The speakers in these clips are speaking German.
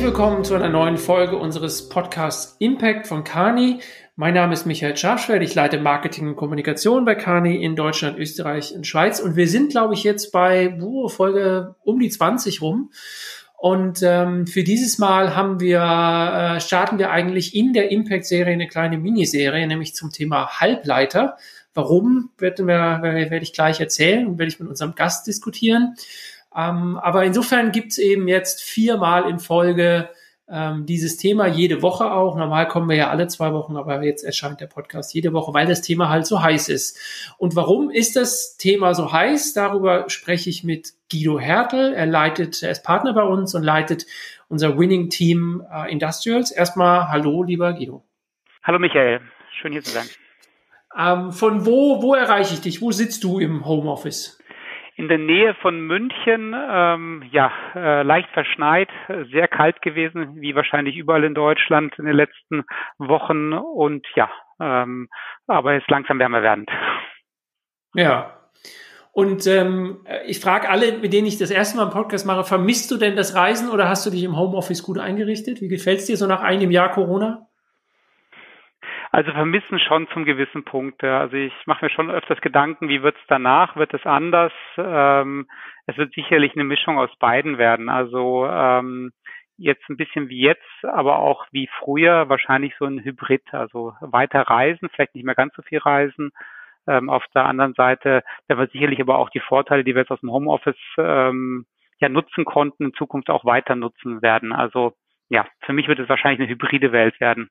Herzlich willkommen zu einer neuen Folge unseres Podcasts Impact von Kani. Mein Name ist Michael Schafschwert, ich leite Marketing und Kommunikation bei Kani in Deutschland, Österreich und Schweiz und wir sind, glaube ich, jetzt bei uh, Folge um die 20 rum. Und ähm, für dieses Mal haben wir, äh, starten wir eigentlich in der Impact-Serie eine kleine Miniserie, nämlich zum Thema Halbleiter. Warum, werde, werde ich gleich erzählen und werde ich mit unserem Gast diskutieren. Ähm, aber insofern gibt's eben jetzt viermal in Folge ähm, dieses Thema, jede Woche auch. Normal kommen wir ja alle zwei Wochen, aber jetzt erscheint der Podcast jede Woche, weil das Thema halt so heiß ist. Und warum ist das Thema so heiß? Darüber spreche ich mit Guido Hertel. Er leitet, er ist Partner bei uns und leitet unser Winning Team äh, Industrials. Erstmal hallo, lieber Guido. Hallo Michael, schön hier zu sein. Ähm, von wo, wo erreiche ich dich? Wo sitzt du im Homeoffice? In der Nähe von München, ähm, ja, äh, leicht verschneit, sehr kalt gewesen, wie wahrscheinlich überall in Deutschland in den letzten Wochen und ja, ähm, aber ist langsam wärmer werdend. Ja. Und ähm, ich frage alle, mit denen ich das erste Mal einen Podcast mache, vermisst du denn das Reisen oder hast du dich im Homeoffice gut eingerichtet? Wie gefällt es dir so nach einem Jahr Corona? Also vermissen schon zum gewissen Punkt. Also ich mache mir schon öfters Gedanken, wie wird es danach? Wird es anders? Ähm, es wird sicherlich eine Mischung aus beiden werden. Also ähm, jetzt ein bisschen wie jetzt, aber auch wie früher, wahrscheinlich so ein Hybrid. Also weiter reisen, vielleicht nicht mehr ganz so viel reisen. Ähm, auf der anderen Seite werden wir sicherlich aber auch die Vorteile, die wir jetzt aus dem Homeoffice ähm, ja nutzen konnten, in Zukunft auch weiter nutzen werden. Also ja, für mich wird es wahrscheinlich eine hybride Welt werden.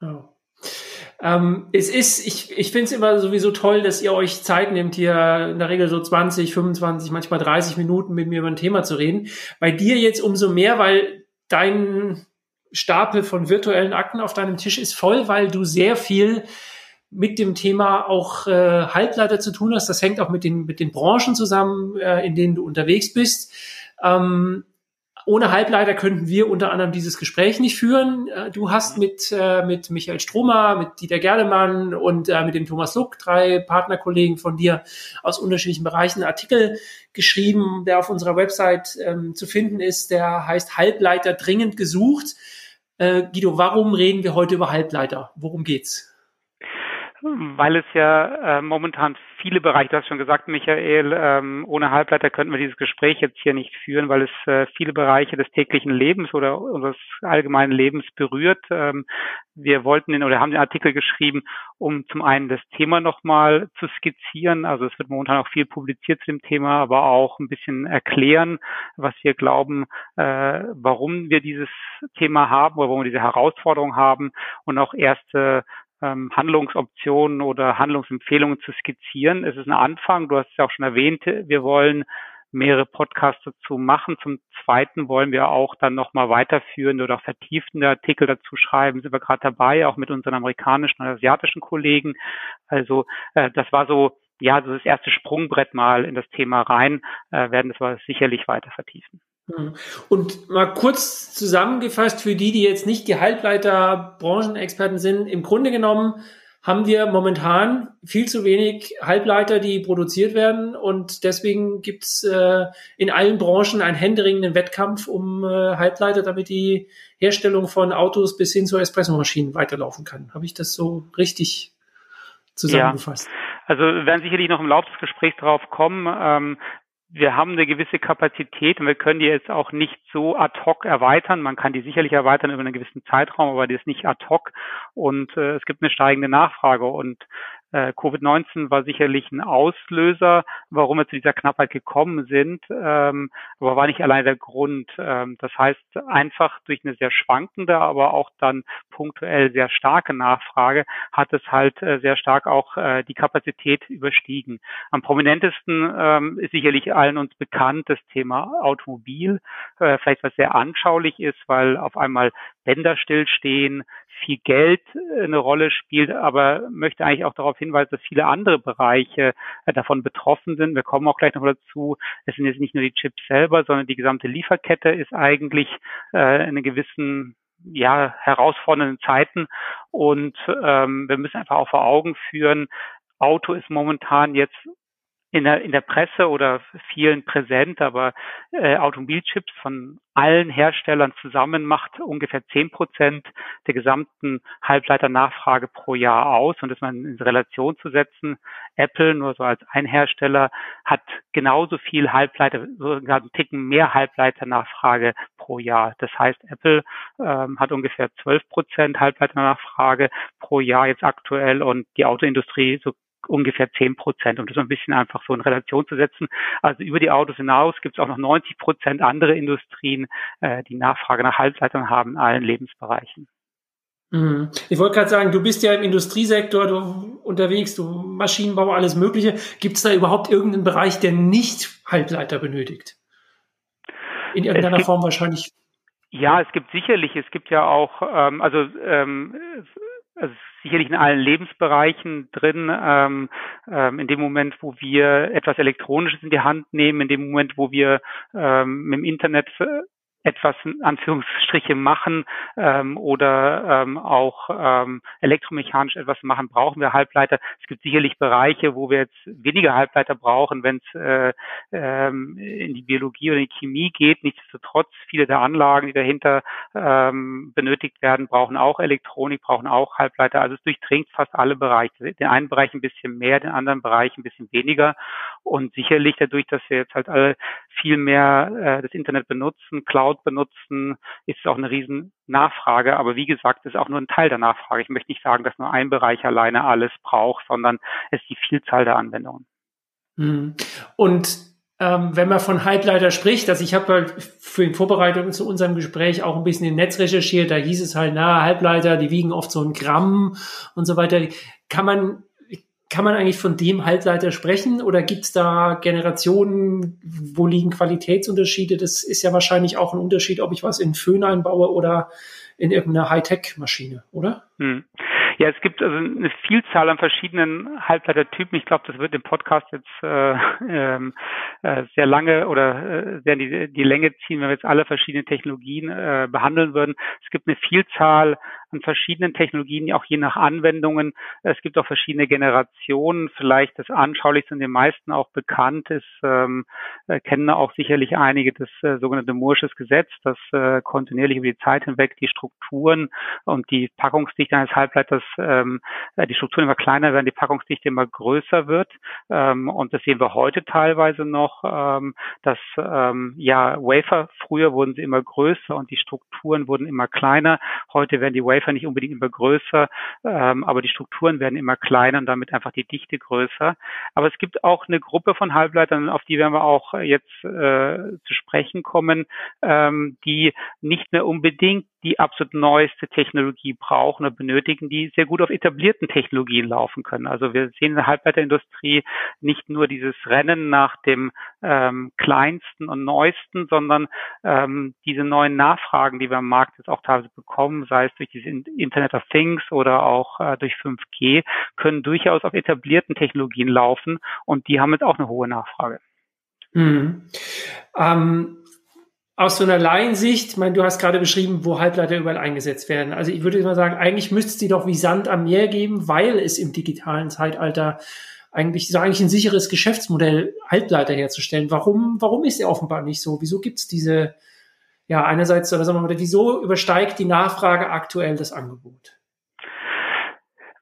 Oh. Ähm, es ist, ich, ich finde es immer sowieso toll, dass ihr euch Zeit nehmt, hier in der Regel so 20, 25, manchmal 30 Minuten mit mir über ein Thema zu reden. Bei dir jetzt umso mehr, weil dein Stapel von virtuellen Akten auf deinem Tisch ist voll, weil du sehr viel mit dem Thema auch äh, Halbleiter zu tun hast. Das hängt auch mit den, mit den Branchen zusammen, äh, in denen du unterwegs bist. Ähm, ohne Halbleiter könnten wir unter anderem dieses Gespräch nicht führen. Äh, du hast mit, äh, mit Michael Stromer, mit Dieter Gerdemann und äh, mit dem Thomas Luck, drei Partnerkollegen von dir aus unterschiedlichen Bereichen, Artikel geschrieben, der auf unserer Website ähm, zu finden ist. Der heißt Halbleiter dringend gesucht. Äh, Guido, warum reden wir heute über Halbleiter? Worum geht's? Weil es ja äh, momentan viele Bereiche, du hast schon gesagt, Michael, ähm, ohne Halbleiter könnten wir dieses Gespräch jetzt hier nicht führen, weil es äh, viele Bereiche des täglichen Lebens oder unseres allgemeinen Lebens berührt. Ähm, wir wollten den oder haben den Artikel geschrieben, um zum einen das Thema nochmal zu skizzieren. Also es wird momentan auch viel publiziert zu dem Thema, aber auch ein bisschen erklären, was wir glauben, äh, warum wir dieses Thema haben oder warum wir diese Herausforderung haben und auch erste ähm, Handlungsoptionen oder Handlungsempfehlungen zu skizzieren. Es ist ein Anfang. Du hast es ja auch schon erwähnt. Wir wollen mehrere Podcasts dazu machen. Zum Zweiten wollen wir auch dann nochmal weiterführende oder auch vertiefende Artikel dazu schreiben. Sind wir gerade dabei, auch mit unseren amerikanischen und asiatischen Kollegen. Also äh, das war so, ja, so das erste Sprungbrett mal in das Thema rein, äh, werden das sicherlich weiter vertiefen. Hm. Und mal kurz zusammengefasst für die, die jetzt nicht die Halbleiter Branchenexperten sind, im Grunde genommen haben wir momentan viel zu wenig Halbleiter, die produziert werden und deswegen gibt's äh, in allen Branchen einen händeringenden Wettkampf um äh, Halbleiter, damit die Herstellung von Autos bis hin zu Espressomaschinen weiterlaufen kann. Habe ich das so richtig zusammengefasst? Ja. Also wir werden sicherlich noch im Laufe des Gesprächs darauf kommen. Ähm, wir haben eine gewisse Kapazität und wir können die jetzt auch nicht so ad hoc erweitern. Man kann die sicherlich erweitern über einen gewissen Zeitraum, aber die ist nicht ad hoc und äh, es gibt eine steigende Nachfrage und äh, Covid-19 war sicherlich ein Auslöser, warum wir zu dieser Knappheit gekommen sind, ähm, aber war nicht allein der Grund. Ähm, das heißt, einfach durch eine sehr schwankende, aber auch dann punktuell sehr starke Nachfrage hat es halt äh, sehr stark auch äh, die Kapazität überstiegen. Am prominentesten ähm, ist sicherlich allen uns bekannt das Thema Automobil, äh, vielleicht was sehr anschaulich ist, weil auf einmal Bänder stillstehen, viel Geld äh, eine Rolle spielt, aber möchte eigentlich auch darauf hinweisen, dass viele andere Bereiche äh, davon betroffen sind. Wir kommen auch gleich noch dazu. Es sind jetzt nicht nur die Chips selber, sondern die gesamte Lieferkette ist eigentlich äh, in gewissen ja, herausfordernden Zeiten. Und ähm, wir müssen einfach auch vor Augen führen, Auto ist momentan jetzt in der, in der Presse oder vielen präsent, aber äh, Automobilchips von allen Herstellern zusammen macht ungefähr zehn Prozent der gesamten Halbleiternachfrage pro Jahr aus. Und das mal in Relation zu setzen, Apple nur so als ein Hersteller hat genauso viel Halbleiter, sogar einen Ticken mehr Halbleiternachfrage pro Jahr. Das heißt, Apple ähm, hat ungefähr zwölf Prozent Halbleiternachfrage pro Jahr jetzt aktuell und die Autoindustrie so ungefähr 10 Prozent, um das so ein bisschen einfach so in Relation zu setzen. Also über die Autos hinaus gibt es auch noch 90 Prozent andere Industrien, äh, die Nachfrage nach Halbleitern haben in allen Lebensbereichen. Mhm. Ich wollte gerade sagen, du bist ja im Industriesektor du unterwegs, du Maschinenbau, alles Mögliche. Gibt es da überhaupt irgendeinen Bereich, der nicht Halbleiter benötigt? In irgendeiner Form wahrscheinlich. Ja, es gibt sicherlich, es gibt ja auch, ähm, also ähm, also sicherlich in allen Lebensbereichen drin. Ähm, ähm, in dem Moment, wo wir etwas Elektronisches in die Hand nehmen, in dem Moment, wo wir ähm, mit dem Internet etwas in Anführungsstriche machen ähm, oder ähm, auch ähm, elektromechanisch etwas machen, brauchen wir Halbleiter. Es gibt sicherlich Bereiche, wo wir jetzt weniger Halbleiter brauchen, wenn es äh, ähm, in die Biologie oder die Chemie geht. Nichtsdestotrotz, viele der Anlagen, die dahinter ähm, benötigt werden, brauchen auch Elektronik, brauchen auch Halbleiter. Also es durchdringt fast alle Bereiche. Den einen Bereich ein bisschen mehr, den anderen Bereich ein bisschen weniger. Und sicherlich dadurch, dass wir jetzt halt alle viel mehr äh, das Internet benutzen, Cloud Cloud benutzen, ist es auch eine riesen Nachfrage. Aber wie gesagt, ist auch nur ein Teil der Nachfrage. Ich möchte nicht sagen, dass nur ein Bereich alleine alles braucht, sondern es ist die Vielzahl der Anwendungen. Hm. Und ähm, wenn man von Halbleiter spricht, also ich habe halt für die Vorbereitung zu unserem Gespräch auch ein bisschen im Netz recherchiert, da hieß es halt, na, Halbleiter, die wiegen oft so ein Gramm und so weiter. Kann man kann man eigentlich von dem Halbleiter sprechen oder gibt es da Generationen, wo liegen Qualitätsunterschiede? Das ist ja wahrscheinlich auch ein Unterschied, ob ich was in Föhn einbaue oder in irgendeiner Hightech-Maschine, oder? Hm. Ja, es gibt also eine Vielzahl an verschiedenen Halbleitertypen. Ich glaube, das wird im Podcast jetzt äh, ähm, äh, sehr lange oder äh, sehr die, die Länge ziehen, wenn wir jetzt alle verschiedenen Technologien äh, behandeln würden. Es gibt eine Vielzahl an verschiedenen Technologien, auch je nach Anwendungen. Es gibt auch verschiedene Generationen. Vielleicht das anschaulichste und den meisten auch bekannt ist, ähm, äh, kennen auch sicherlich einige das äh, sogenannte Moore'sches Gesetz, das äh, kontinuierlich über die Zeit hinweg die Strukturen und die Packungsdichte eines Halbleiters, ähm, äh, die Strukturen immer kleiner werden, die Packungsdichte immer größer wird. Ähm, und das sehen wir heute teilweise noch, ähm, dass ähm, ja Wafer, früher wurden sie immer größer und die Strukturen wurden immer kleiner. Heute werden die Wafer Wafer nicht unbedingt immer größer, ähm, aber die Strukturen werden immer kleiner und damit einfach die Dichte größer. Aber es gibt auch eine Gruppe von Halbleitern, auf die werden wir auch jetzt äh, zu sprechen kommen, ähm, die nicht mehr unbedingt die absolut neueste Technologie brauchen oder benötigen, die sehr gut auf etablierten Technologien laufen können. Also wir sehen in der Halbleiterindustrie nicht nur dieses Rennen nach dem ähm, kleinsten und neuesten, sondern ähm, diese neuen Nachfragen, die wir am Markt jetzt auch teilweise bekommen, sei es durch diese Internet of Things oder auch äh, durch 5G, können durchaus auf etablierten Technologien laufen und die haben jetzt auch eine hohe Nachfrage. Mhm. Ähm, aus so einer Laiensicht, ich meine, du hast gerade beschrieben, wo Halbleiter überall eingesetzt werden. Also ich würde mal sagen, eigentlich müsste es die doch wie Sand am Meer geben, weil es im digitalen Zeitalter eigentlich, ist eigentlich ein sicheres Geschäftsmodell, Halbleiter herzustellen. Warum, warum ist er offenbar nicht so? Wieso gibt es diese, ja, einerseits, oder sagen wir mal, wieso übersteigt die Nachfrage aktuell das Angebot?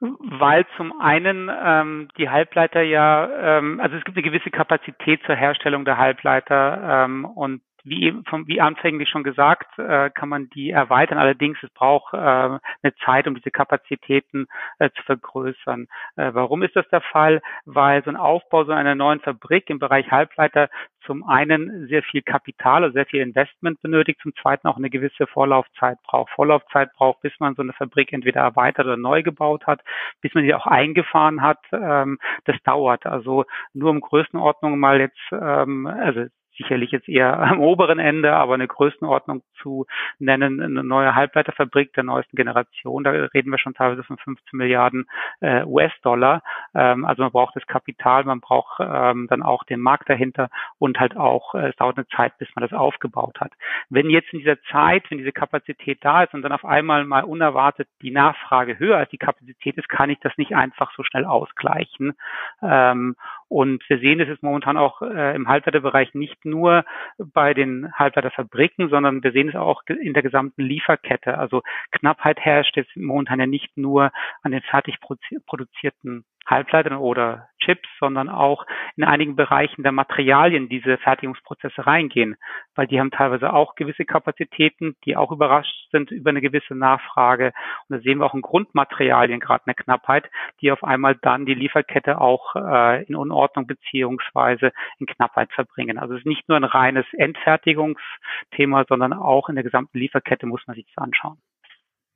weil zum einen ähm, die Halbleiter ja, ähm, also es gibt eine gewisse Kapazität zur Herstellung der Halbleiter ähm, und wie vom, wie anfänglich schon gesagt, äh, kann man die erweitern. Allerdings es braucht äh, eine Zeit, um diese Kapazitäten äh, zu vergrößern. Äh, warum ist das der Fall? Weil so ein Aufbau so einer neuen Fabrik im Bereich Halbleiter zum einen sehr viel Kapital, also sehr viel Investment benötigt, zum zweiten auch eine gewisse Vorlaufzeit braucht. Vorlaufzeit braucht, bis man so eine Fabrik entweder erweitert oder neu gebaut hat, bis man sie auch eingefahren hat. Ähm, das dauert. Also nur um Größenordnung mal jetzt, ähm, also sicherlich jetzt eher am oberen Ende, aber eine Größenordnung zu nennen, eine neue Halbleiterfabrik der neuesten Generation, da reden wir schon teilweise von 15 Milliarden äh, US-Dollar. Ähm, also man braucht das Kapital, man braucht ähm, dann auch den Markt dahinter und halt auch, äh, es dauert eine Zeit, bis man das aufgebaut hat. Wenn jetzt in dieser Zeit, wenn diese Kapazität da ist und dann auf einmal mal unerwartet die Nachfrage höher als die Kapazität ist, kann ich das nicht einfach so schnell ausgleichen. Ähm, und wir sehen es jetzt momentan auch äh, im Halbleiterbereich nicht nur bei den Halbleiterfabriken, sondern wir sehen es auch in der gesamten Lieferkette. Also Knappheit herrscht jetzt momentan ja nicht nur an den fertig produzierten Halbleitern oder Chips, sondern auch in einigen Bereichen der Materialien diese Fertigungsprozesse reingehen, weil die haben teilweise auch gewisse Kapazitäten, die auch überrascht sind über eine gewisse Nachfrage. Und da sehen wir auch in Grundmaterialien gerade eine Knappheit, die auf einmal dann die Lieferkette auch äh, in Unordnung beziehungsweise in Knappheit verbringen. Also es ist nicht nur ein reines Endfertigungsthema, sondern auch in der gesamten Lieferkette muss man sich das anschauen.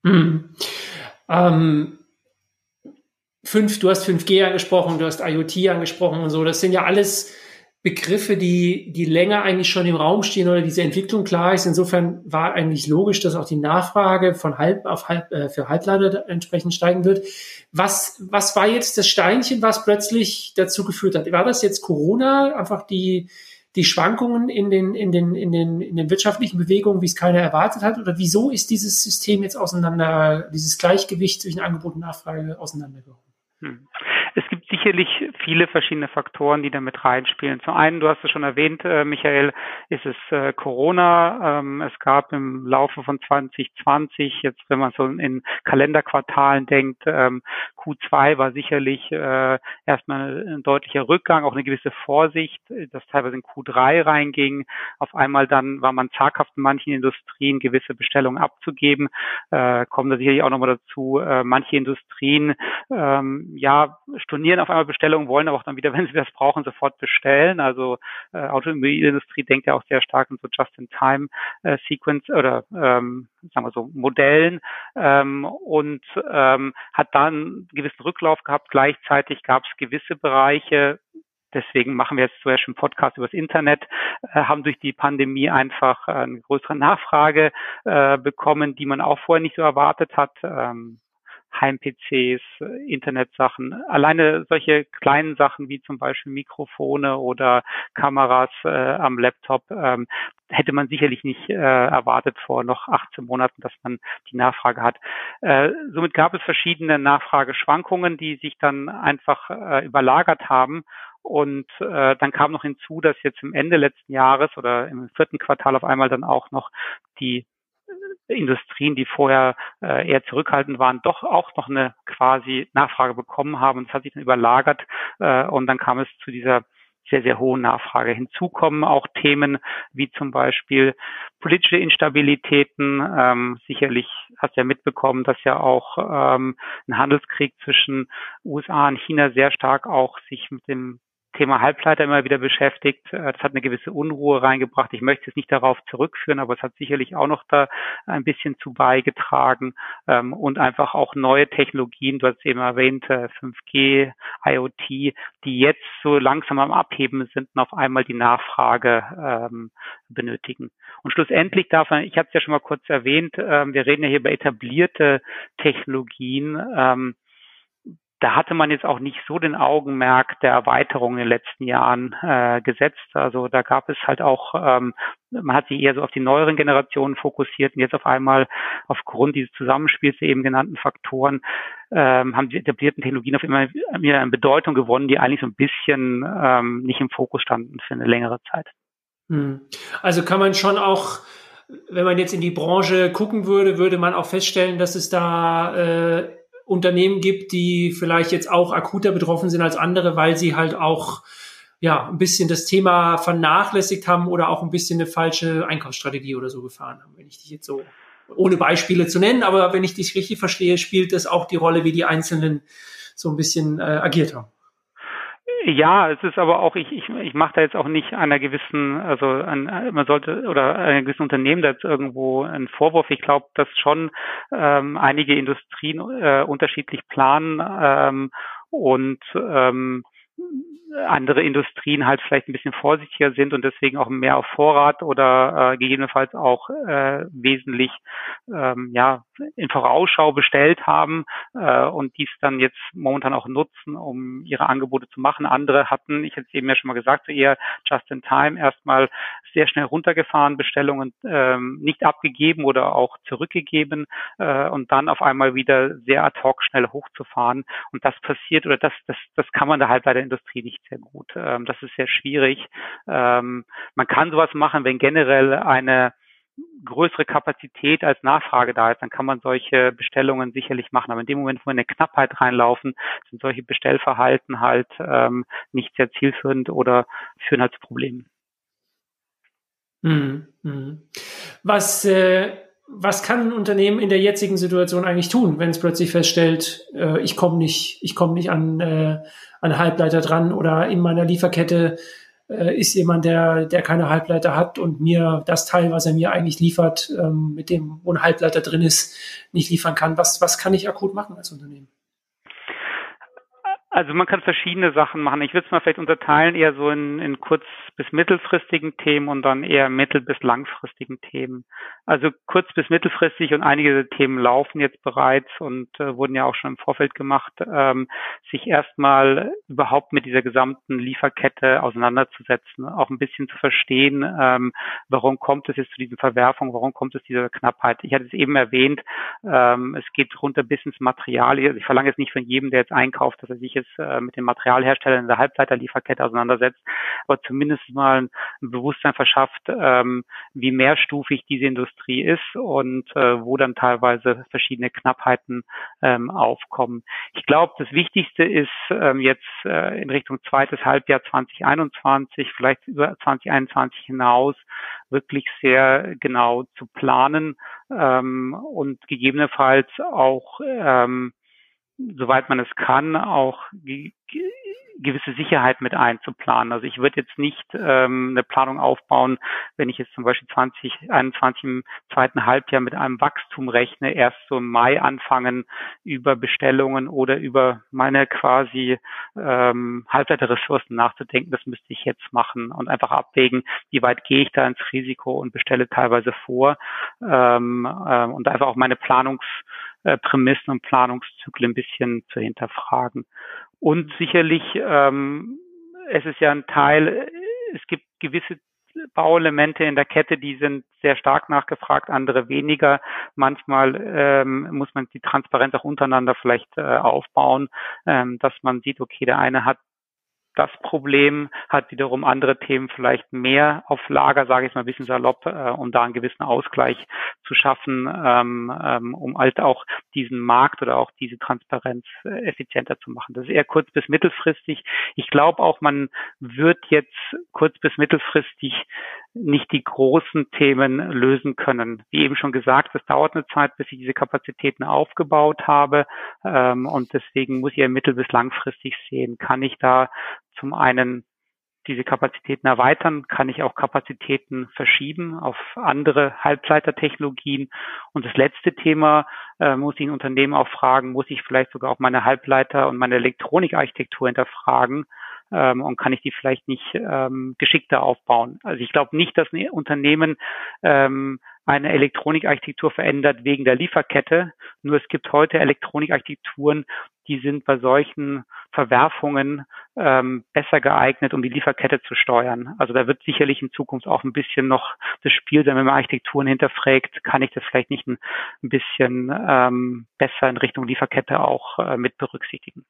Hm. Ähm fünf, du hast 5G angesprochen, du hast IoT angesprochen und so. Das sind ja alles Begriffe, die, die länger eigentlich schon im Raum stehen oder diese Entwicklung klar ist. Insofern war eigentlich logisch, dass auch die Nachfrage von Halb auf Halb, äh, für Halbleiter entsprechend steigen wird. Was, was war jetzt das Steinchen, was plötzlich dazu geführt hat? War das jetzt Corona? Einfach die, die Schwankungen in den, in den, in den, in den wirtschaftlichen Bewegungen, wie es keiner erwartet hat? Oder wieso ist dieses System jetzt auseinander, dieses Gleichgewicht zwischen Angebot und Nachfrage auseinandergekommen? Hmm. Es gibt sicherlich viele verschiedene Faktoren, die damit reinspielen. Zum einen, du hast es schon erwähnt, äh, Michael, ist es äh, Corona. Ähm, es gab im Laufe von 2020, jetzt wenn man so in Kalenderquartalen denkt, ähm, Q2 war sicherlich äh, erstmal ein deutlicher Rückgang, auch eine gewisse Vorsicht, dass teilweise in Q3 reinging. Auf einmal dann war man zaghaft in manchen Industrien gewisse Bestellungen abzugeben. Äh, kommen da sicherlich auch nochmal dazu, äh, manche Industrien ähm, ja stornieren auf einmal Bestellungen, wollen aber auch dann wieder, wenn sie das brauchen, sofort bestellen. Also äh, Automobilindustrie denkt ja auch sehr stark in so Just-in-Time-Sequence äh, oder ähm, sagen wir so Modellen ähm, und ähm, hat dann einen gewissen Rücklauf gehabt. Gleichzeitig gab es gewisse Bereiche, Deswegen machen wir jetzt zum Beispiel einen Podcast übers Internet, äh, haben durch die Pandemie einfach eine größere Nachfrage äh, bekommen, die man auch vorher nicht so erwartet hat. Ähm, Heim-PCs, Internetsachen, alleine solche kleinen Sachen wie zum Beispiel Mikrofone oder Kameras äh, am Laptop ähm, hätte man sicherlich nicht äh, erwartet vor noch 18 Monaten, dass man die Nachfrage hat. Äh, somit gab es verschiedene Nachfrageschwankungen, die sich dann einfach äh, überlagert haben und äh, dann kam noch hinzu, dass jetzt im Ende letzten Jahres oder im vierten Quartal auf einmal dann auch noch die Industrien, die vorher äh, eher zurückhaltend waren, doch auch noch eine quasi Nachfrage bekommen haben. Und es hat sich dann überlagert äh, und dann kam es zu dieser sehr, sehr hohen Nachfrage. Hinzu kommen auch Themen wie zum Beispiel politische Instabilitäten. Ähm, sicherlich hast du ja mitbekommen, dass ja auch ähm, ein Handelskrieg zwischen USA und China sehr stark auch sich mit dem Thema Halbleiter immer wieder beschäftigt. Äh, das hat eine gewisse Unruhe reingebracht. Ich möchte es nicht darauf zurückführen, aber es hat sicherlich auch noch da ein bisschen zu beigetragen ähm, und einfach auch neue Technologien, du hast eben erwähnt, 5G, äh, IoT, die jetzt so langsam am Abheben sind und auf einmal die Nachfrage ähm, benötigen. Und schlussendlich darf man, ich habe es ja schon mal kurz erwähnt, ähm, wir reden ja hier über etablierte Technologien. Da hatte man jetzt auch nicht so den Augenmerk der Erweiterung in den letzten Jahren äh, gesetzt. Also da gab es halt auch, ähm, man hat sich eher so auf die neueren Generationen fokussiert und jetzt auf einmal aufgrund dieses Zusammenspiels der eben genannten Faktoren ähm, haben die etablierten Technologien auf immer wieder eine Bedeutung gewonnen, die eigentlich so ein bisschen ähm, nicht im Fokus standen für eine längere Zeit. Hm. Also kann man schon auch wenn man jetzt in die Branche gucken würde, würde man auch feststellen, dass es da äh, Unternehmen gibt, die vielleicht jetzt auch akuter betroffen sind als andere, weil sie halt auch ja ein bisschen das Thema vernachlässigt haben oder auch ein bisschen eine falsche Einkaufsstrategie oder so gefahren haben, wenn ich dich jetzt so ohne Beispiele zu nennen, aber wenn ich dich richtig verstehe, spielt das auch die Rolle, wie die Einzelnen so ein bisschen äh, agiert haben. Ja, es ist aber auch, ich, ich, ich mache da jetzt auch nicht einer gewissen, also an, man sollte oder einem gewissen Unternehmen da jetzt irgendwo einen Vorwurf. Ich glaube, dass schon ähm, einige Industrien äh, unterschiedlich planen ähm, und ähm, andere Industrien halt vielleicht ein bisschen vorsichtiger sind und deswegen auch mehr auf Vorrat oder äh, gegebenenfalls auch äh, wesentlich ähm, ja in Vorausschau bestellt haben äh, und dies dann jetzt momentan auch nutzen, um ihre Angebote zu machen. Andere hatten, ich hätte es eben ja schon mal gesagt, so eher just in time erstmal sehr schnell runtergefahren, Bestellungen ähm, nicht abgegeben oder auch zurückgegeben äh, und dann auf einmal wieder sehr ad hoc schnell hochzufahren. Und das passiert oder das, das, das kann man da halt bei der Industrie nicht sehr gut. Ähm, das ist sehr schwierig. Ähm, man kann sowas machen, wenn generell eine größere Kapazität als Nachfrage da ist, dann kann man solche Bestellungen sicherlich machen. Aber in dem Moment, wo wir in eine Knappheit reinlaufen, sind solche Bestellverhalten halt ähm, nicht sehr zielführend oder führen halt zu Problemen. Mhm. Mhm. Was, äh, was kann ein Unternehmen in der jetzigen Situation eigentlich tun, wenn es plötzlich feststellt, äh, ich komme nicht, ich komme nicht an, äh, an Halbleiter dran oder in meiner Lieferkette äh, ist jemand, der, der keine Halbleiter hat und mir das Teil, was er mir eigentlich liefert, ähm, mit dem, wo ein Halbleiter drin ist, nicht liefern kann. Was, was kann ich akut machen als Unternehmen? Also man kann verschiedene Sachen machen. Ich würde es mal vielleicht unterteilen eher so in, in kurz- bis mittelfristigen Themen und dann eher mittel- bis langfristigen Themen. Also kurz- bis mittelfristig und einige Themen laufen jetzt bereits und äh, wurden ja auch schon im Vorfeld gemacht, ähm, sich erstmal überhaupt mit dieser gesamten Lieferkette auseinanderzusetzen, auch ein bisschen zu verstehen, ähm, warum kommt es jetzt zu diesen Verwerfungen, warum kommt es zu dieser Knappheit. Ich hatte es eben erwähnt, ähm, es geht runter bis ins Material. Ich verlange jetzt nicht von jedem, der jetzt einkauft, dass er sich jetzt äh, mit den Materialherstellern in der Halbleiterlieferkette auseinandersetzt, aber zumindest mal ein Bewusstsein verschafft, ähm, wie mehrstufig diese Industrie ist und äh, wo dann teilweise verschiedene Knappheiten ähm, aufkommen. Ich glaube, das Wichtigste ist ähm, jetzt äh, in Richtung zweites Halbjahr 2021, vielleicht über 2021 hinaus, wirklich sehr genau zu planen ähm, und gegebenenfalls auch ähm, soweit man es kann, auch gewisse Sicherheit mit einzuplanen. Also ich würde jetzt nicht ähm, eine Planung aufbauen, wenn ich jetzt zum Beispiel 2021 im zweiten Halbjahr mit einem Wachstum rechne, erst so im Mai anfangen, über Bestellungen oder über meine quasi ähm, Halbleiterressourcen nachzudenken. Das müsste ich jetzt machen und einfach abwägen, wie weit gehe ich da ins Risiko und bestelle teilweise vor ähm, äh, und einfach auch meine Planungs äh, Prämissen und Planungszyklen ein bisschen zu hinterfragen. Und sicherlich, ähm, es ist ja ein Teil, es gibt gewisse Bauelemente in der Kette, die sind sehr stark nachgefragt, andere weniger. Manchmal ähm, muss man die Transparenz auch untereinander vielleicht äh, aufbauen, ähm, dass man sieht, okay, der eine hat das Problem hat wiederum andere Themen vielleicht mehr auf Lager, sage ich mal ein bisschen salopp, äh, um da einen gewissen Ausgleich zu schaffen, ähm, ähm, um halt auch diesen Markt oder auch diese Transparenz äh, effizienter zu machen. Das ist eher kurz bis mittelfristig. Ich glaube auch, man wird jetzt kurz bis mittelfristig nicht die großen Themen lösen können. Wie eben schon gesagt, es dauert eine Zeit, bis ich diese Kapazitäten aufgebaut habe. Ähm, und deswegen muss ich ja mittel- bis langfristig sehen, kann ich da zum einen diese Kapazitäten erweitern, kann ich auch Kapazitäten verschieben auf andere Halbleitertechnologien. Und das letzte Thema äh, muss ich ein Unternehmen auch fragen, muss ich vielleicht sogar auch meine Halbleiter und meine Elektronikarchitektur hinterfragen ähm, und kann ich die vielleicht nicht ähm, geschickter aufbauen. Also ich glaube nicht, dass ein Unternehmen ähm, eine Elektronikarchitektur verändert wegen der Lieferkette. Nur es gibt heute Elektronikarchitekturen, die sind bei solchen Verwerfungen ähm, besser geeignet, um die Lieferkette zu steuern. Also da wird sicherlich in Zukunft auch ein bisschen noch das Spiel sein, wenn man Architekturen hinterfragt, kann ich das vielleicht nicht ein, bisschen ähm, besser in Richtung Lieferkette auch äh, mit berücksichtigen.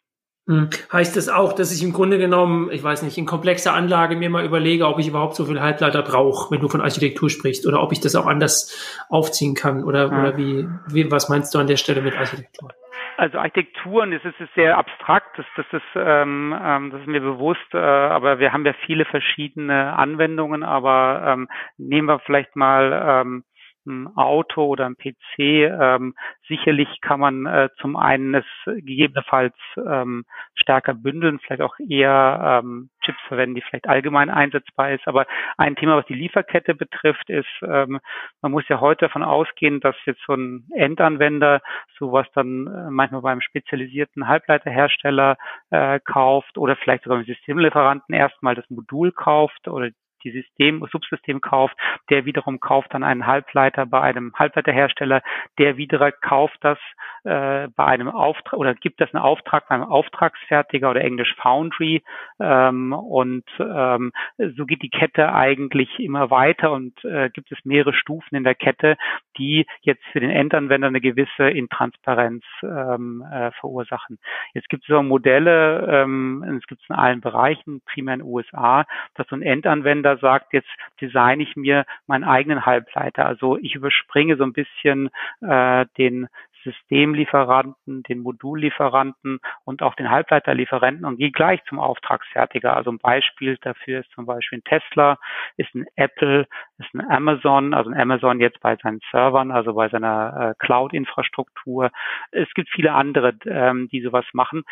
Hm. Heißt das auch, dass ich im Grunde genommen, ich weiß nicht, in komplexer Anlage mir mal überlege, ob ich überhaupt so viel Halbleiter brauche, wenn du von Architektur sprichst, oder ob ich das auch anders aufziehen kann, oder, ja. oder wie, wie, was meinst du an der Stelle mit Architektur? Also Architekturen, das ist, ist sehr abstrakt, das, das ist, ähm, ähm, das ist mir bewusst, äh, aber wir haben ja viele verschiedene Anwendungen, aber ähm, nehmen wir vielleicht mal ähm, ein Auto oder ein PC. Ähm, sicherlich kann man äh, zum einen es gegebenenfalls ähm, stärker bündeln, vielleicht auch eher ähm, Chips verwenden, die vielleicht allgemein einsetzbar ist. Aber ein Thema, was die Lieferkette betrifft, ist, ähm, man muss ja heute davon ausgehen, dass jetzt so ein Endanwender sowas dann äh, manchmal beim spezialisierten Halbleiterhersteller äh, kauft oder vielleicht sogar im Systemlieferanten erstmal das Modul kauft oder die System, Subsystem kauft, der wiederum kauft dann einen Halbleiter bei einem Halbleiterhersteller, der wieder kauft das äh, bei einem Auftrag oder gibt das einen Auftrag beim Auftragsfertiger oder Englisch Foundry ähm, und ähm, so geht die Kette eigentlich immer weiter und äh, gibt es mehrere Stufen in der Kette, die jetzt für den Endanwender eine gewisse Intransparenz ähm, äh, verursachen. Jetzt gibt es auch Modelle, ähm, es gibt es in allen Bereichen, primär in den USA, dass so ein Endanwender Hersteller sagt, jetzt designe ich mir meinen eigenen Halbleiter. Also ich überspringe so ein bisschen äh, den Systemlieferanten, den Modullieferanten und auch den Halbleiterlieferanten und gehe gleich zum Auftragsfertiger. Also ein Beispiel dafür ist zum Beispiel ein Tesla, ist ein Apple, ist ein Amazon, also ein Amazon jetzt bei seinen Servern, also bei seiner äh, Cloud-Infrastruktur. Es gibt viele andere, ähm, die sowas machen.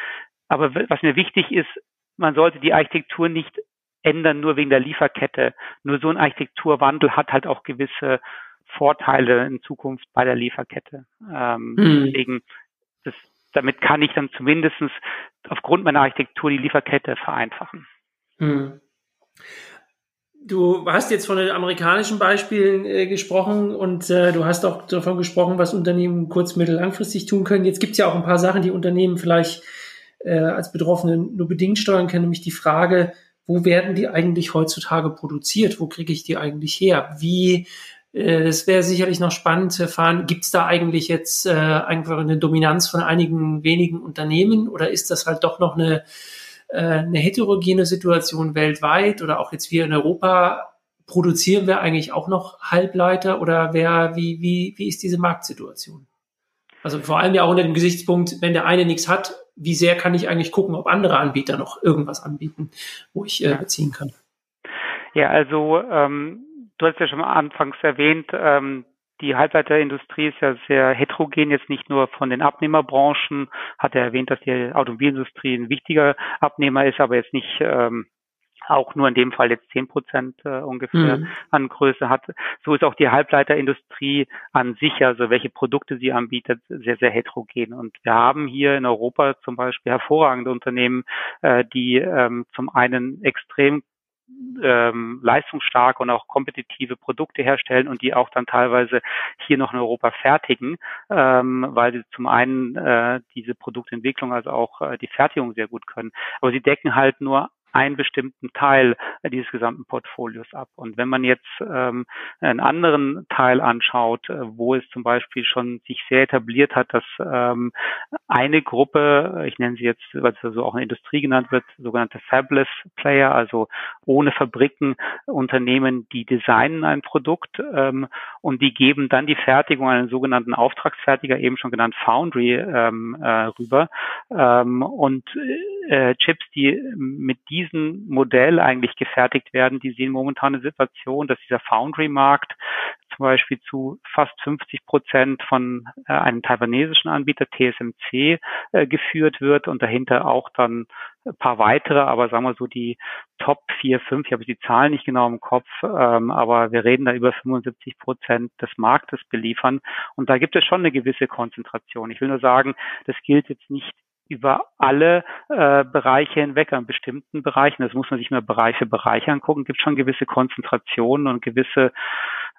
Aber was mir wichtig ist, man sollte die Architektur nicht ändern nur wegen der Lieferkette. Nur so ein Architekturwandel hat halt auch gewisse Vorteile in Zukunft bei der Lieferkette. Ähm, hm. Deswegen, das, damit kann ich dann zumindestens aufgrund meiner Architektur die Lieferkette vereinfachen. Hm. Du hast jetzt von den amerikanischen Beispielen äh, gesprochen und äh, du hast auch davon gesprochen, was Unternehmen kurz-, mittel-, langfristig tun können. Jetzt gibt es ja auch ein paar Sachen, die Unternehmen vielleicht äh, als Betroffene nur bedingt steuern können, nämlich die Frage, wo werden die eigentlich heutzutage produziert? Wo kriege ich die eigentlich her? Wie, äh, das wäre sicherlich noch spannend zu erfahren, gibt es da eigentlich jetzt äh, einfach eine Dominanz von einigen wenigen Unternehmen oder ist das halt doch noch eine, äh, eine heterogene Situation weltweit oder auch jetzt wir in Europa? Produzieren wir eigentlich auch noch Halbleiter oder wer, wie, wie, wie ist diese Marktsituation? Also vor allem ja auch unter dem Gesichtspunkt, wenn der eine nichts hat, wie sehr kann ich eigentlich gucken, ob andere Anbieter noch irgendwas anbieten, wo ich äh, beziehen kann? Ja, also ähm, du hast ja schon anfangs erwähnt, ähm, die Halbleiterindustrie ist ja sehr heterogen, jetzt nicht nur von den Abnehmerbranchen, hat er erwähnt, dass die Automobilindustrie ein wichtiger Abnehmer ist, aber jetzt nicht ähm, auch nur in dem Fall jetzt zehn Prozent äh, ungefähr mhm. an Größe hat. So ist auch die Halbleiterindustrie an sich, also welche Produkte sie anbietet, sehr, sehr heterogen. Und wir haben hier in Europa zum Beispiel hervorragende Unternehmen, äh, die ähm, zum einen extrem ähm, leistungsstarke und auch kompetitive Produkte herstellen und die auch dann teilweise hier noch in Europa fertigen, ähm, weil sie zum einen äh, diese Produktentwicklung, also auch äh, die Fertigung sehr gut können. Aber sie decken halt nur einen bestimmten Teil dieses gesamten Portfolios ab. Und wenn man jetzt ähm, einen anderen Teil anschaut, äh, wo es zum Beispiel schon sich sehr etabliert hat, dass ähm, eine Gruppe, ich nenne sie jetzt, weil es so auch in Industrie genannt wird, sogenannte Fabless Player, also ohne Fabriken Unternehmen, die designen ein Produkt ähm, und die geben dann die Fertigung an einen sogenannten Auftragsfertiger, eben schon genannt Foundry, ähm, äh, rüber. Ähm, und äh, Chips, die mit diesem Modell eigentlich gefertigt werden, die sehen momentan eine Situation, dass dieser Foundry-Markt zum Beispiel zu fast 50 Prozent von äh, einem taiwanesischen Anbieter TSMC äh, geführt wird und dahinter auch dann ein paar weitere, aber sagen wir so die Top 4, 5, ich habe die Zahlen nicht genau im Kopf, ähm, aber wir reden da über 75 Prozent des Marktes beliefern und da gibt es schon eine gewisse Konzentration. Ich will nur sagen, das gilt jetzt nicht über alle äh, Bereiche hinweg, an bestimmten Bereichen, das muss man sich mal Bereich für Bereich angucken, gibt schon gewisse Konzentrationen und gewisse,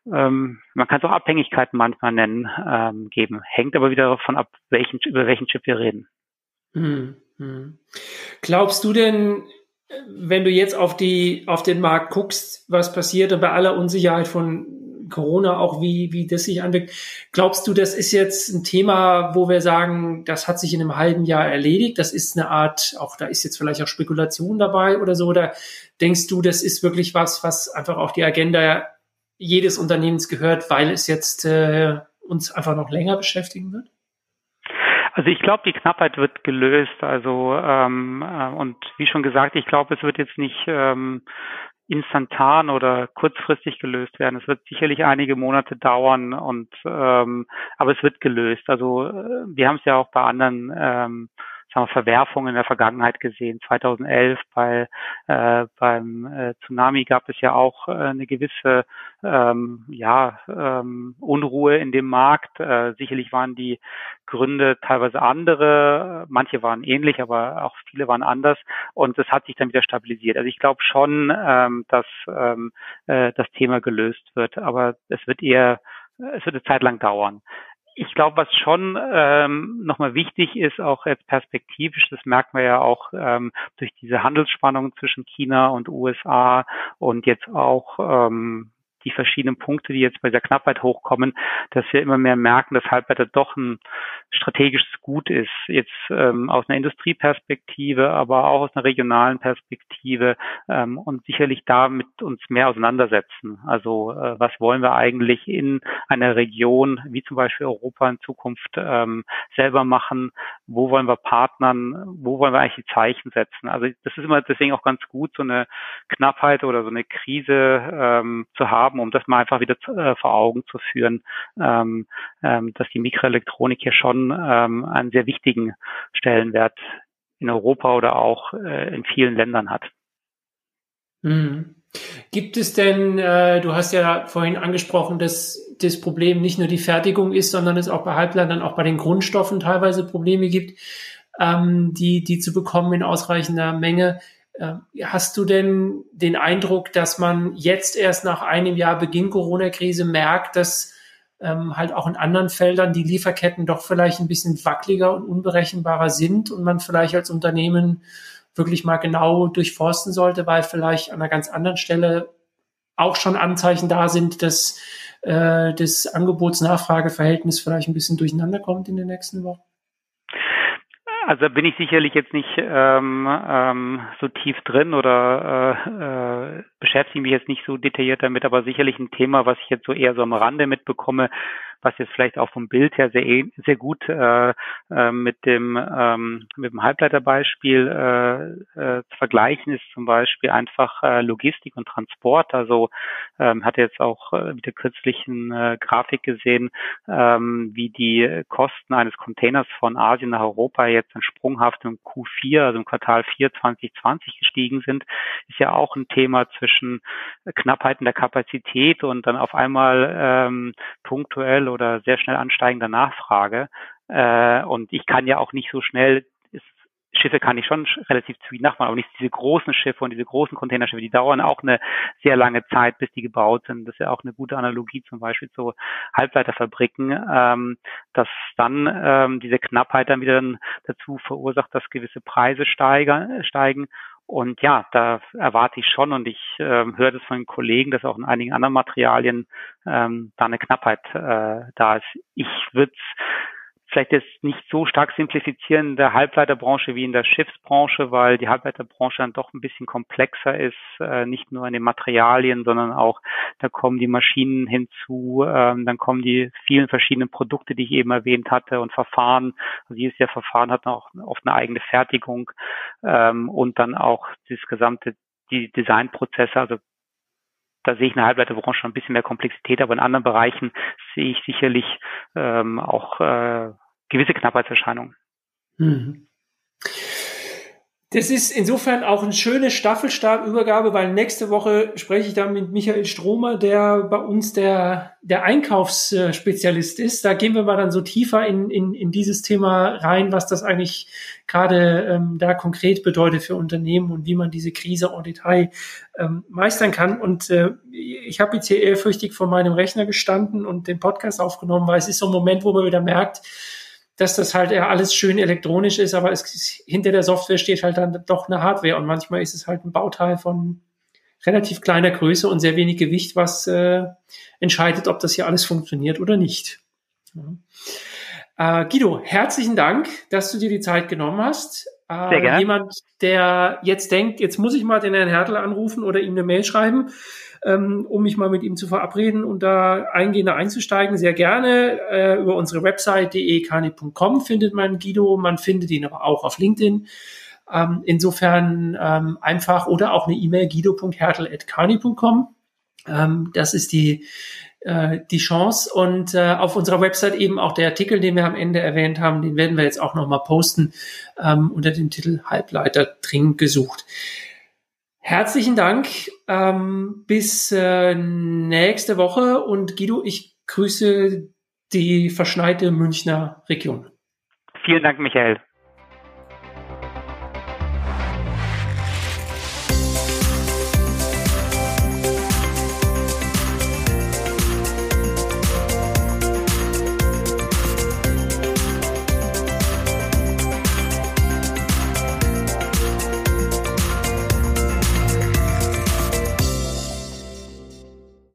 ähm, man kann es auch Abhängigkeiten manchmal nennen, ähm, geben. Hängt aber wieder davon ab, welchen, über welchen Chip wir reden. Hm, hm. Glaubst du denn, wenn du jetzt auf die, auf den Markt guckst, was passiert bei aller Unsicherheit von Corona auch, wie, wie das sich anwirkt. Glaubst du, das ist jetzt ein Thema, wo wir sagen, das hat sich in einem halben Jahr erledigt? Das ist eine Art, auch da ist jetzt vielleicht auch Spekulation dabei oder so? Oder denkst du, das ist wirklich was, was einfach auf die Agenda jedes Unternehmens gehört, weil es jetzt äh, uns einfach noch länger beschäftigen wird? Also ich glaube, die Knappheit wird gelöst. Also ähm, äh, und wie schon gesagt, ich glaube, es wird jetzt nicht ähm, instantan oder kurzfristig gelöst werden. Es wird sicherlich einige Monate dauern und ähm, aber es wird gelöst. Also äh, wir haben es ja auch bei anderen ähm, sagen wir, Verwerfungen in der Vergangenheit gesehen. 2011 bei äh, beim äh, Tsunami gab es ja auch äh, eine gewisse ähm, ja ähm, Unruhe in dem Markt. Äh, sicherlich waren die Gründe teilweise andere, manche waren ähnlich, aber auch viele waren anders und es hat sich dann wieder stabilisiert. Also ich glaube schon, ähm, dass ähm, äh, das Thema gelöst wird, aber es wird eher es wird eine Zeit lang dauern ich glaube, was schon ähm, nochmal wichtig ist, auch jetzt perspektivisch, das merken wir ja auch ähm, durch diese Handelsspannungen zwischen China und USA und jetzt auch ähm, die verschiedenen Punkte, die jetzt bei der Knappheit hochkommen, dass wir immer mehr merken, dass Halbleiter doch ein strategisches Gut ist. Jetzt ähm, aus einer Industrieperspektive, aber auch aus einer regionalen Perspektive ähm, und sicherlich damit uns mehr auseinandersetzen. Also äh, was wollen wir eigentlich in einer Region wie zum Beispiel Europa in Zukunft ähm, selber machen? Wo wollen wir partnern? Wo wollen wir eigentlich die Zeichen setzen? Also das ist immer deswegen auch ganz gut, so eine Knappheit oder so eine Krise ähm, zu haben haben, um das mal einfach wieder äh, vor Augen zu führen, ähm, ähm, dass die Mikroelektronik hier schon ähm, einen sehr wichtigen Stellenwert in Europa oder auch äh, in vielen Ländern hat. Mhm. Gibt es denn, äh, du hast ja vorhin angesprochen, dass das Problem nicht nur die Fertigung ist, sondern es auch bei Halbleitern, auch bei den Grundstoffen teilweise Probleme gibt, die, die zu bekommen in ausreichender Menge. Äh, hast du denn den Eindruck, dass man jetzt erst nach einem Jahr Beginn Corona-Krise merkt, dass ähm, halt auch in anderen Feldern die Lieferketten doch vielleicht ein bisschen wackeliger und unberechenbarer sind und man vielleicht als Unternehmen wirklich mal genau durchforsten sollte, weil vielleicht an einer ganz anderen Stelle auch schon Anzeichen da sind, dass äh, das Angebots-Nachfrage-Verhältnis vielleicht ein bisschen durcheinander kommt in den nächsten Wochen? Also bin ich sicherlich jetzt nicht ähm, ähm, so tief drin oder äh, äh, beschäftige mich jetzt nicht so detailliert damit, aber sicherlich ein Thema, was ich jetzt so eher so am Rande mitbekomme, was jetzt vielleicht auch vom Bild her sehr, sehr gut äh, äh, mit dem ähm, mit dem Halbleiterbeispiel äh, äh, zu vergleichen ist, zum Beispiel einfach äh, Logistik und Transport. Also ähm, hatte jetzt auch äh, mit der kürzlichen äh, Grafik gesehen, ähm, wie die Kosten eines Containers von Asien nach Europa jetzt in sprunghaft im Q4, also im Quartal 4 2020 gestiegen sind, ist ja auch ein Thema zwischen Knappheiten der Kapazität und dann auf einmal ähm, punktuell oder sehr schnell ansteigender Nachfrage. Äh, und ich kann ja auch nicht so schnell Schiffe kann ich schon relativ zügig nachmachen, aber nicht diese großen Schiffe und diese großen Containerschiffe, die dauern auch eine sehr lange Zeit, bis die gebaut sind. Das ist ja auch eine gute Analogie zum Beispiel zu Halbleiterfabriken, ähm, dass dann ähm, diese Knappheit dann wieder dazu verursacht, dass gewisse Preise steigen, steigen und ja, da erwarte ich schon und ich äh, höre das von den Kollegen, dass auch in einigen anderen Materialien ähm, da eine Knappheit äh, da ist. Ich würde vielleicht jetzt nicht so stark simplifizieren in der Halbleiterbranche wie in der Schiffsbranche, weil die Halbleiterbranche dann doch ein bisschen komplexer ist, äh, nicht nur in den Materialien, sondern auch, da kommen die Maschinen hinzu, ähm, dann kommen die vielen verschiedenen Produkte, die ich eben erwähnt hatte und Verfahren. Also jedes Jahr Verfahren hat auch oft eine eigene Fertigung ähm, und dann auch das gesamte die Designprozesse, also da sehe ich in der Halbleiterbranche ein bisschen mehr Komplexität, aber in anderen Bereichen sehe ich sicherlich ähm, auch äh, gewisse Knappheitserscheinungen. Mhm. Das ist insofern auch eine schöne Staffelstabübergabe, weil nächste Woche spreche ich dann mit Michael Stromer, der bei uns der, der Einkaufsspezialist ist. Da gehen wir mal dann so tiefer in, in, in dieses Thema rein, was das eigentlich gerade ähm, da konkret bedeutet für Unternehmen und wie man diese Krise en Detail ähm, meistern kann. Und äh, ich habe jetzt hier ehrfürchtig vor meinem Rechner gestanden und den Podcast aufgenommen, weil es ist so ein Moment, wo man wieder merkt, dass das halt ja alles schön elektronisch ist, aber es, hinter der Software steht halt dann doch eine Hardware und manchmal ist es halt ein Bauteil von relativ kleiner Größe und sehr wenig Gewicht, was äh, entscheidet, ob das hier alles funktioniert oder nicht. Ja. Äh, Guido, herzlichen Dank, dass du dir die Zeit genommen hast. Äh, sehr gerne. Jemand, der jetzt denkt, jetzt muss ich mal den Herrn Hertel anrufen oder ihm eine Mail schreiben, ähm, um mich mal mit ihm zu verabreden und da eingehender einzusteigen. Sehr gerne äh, über unsere Website dekani.com findet man Guido, man findet ihn aber auch auf LinkedIn. Ähm, insofern ähm, einfach oder auch eine E-Mail guido.hertel.carni.com. Ähm, das ist die äh, die Chance. Und äh, auf unserer Website eben auch der Artikel, den wir am Ende erwähnt haben, den werden wir jetzt auch nochmal posten ähm, unter dem Titel Halbleiter dringend gesucht. Herzlichen Dank. Ähm, bis äh, nächste Woche. Und Guido, ich grüße die verschneite Münchner Region. Vielen Dank, Michael.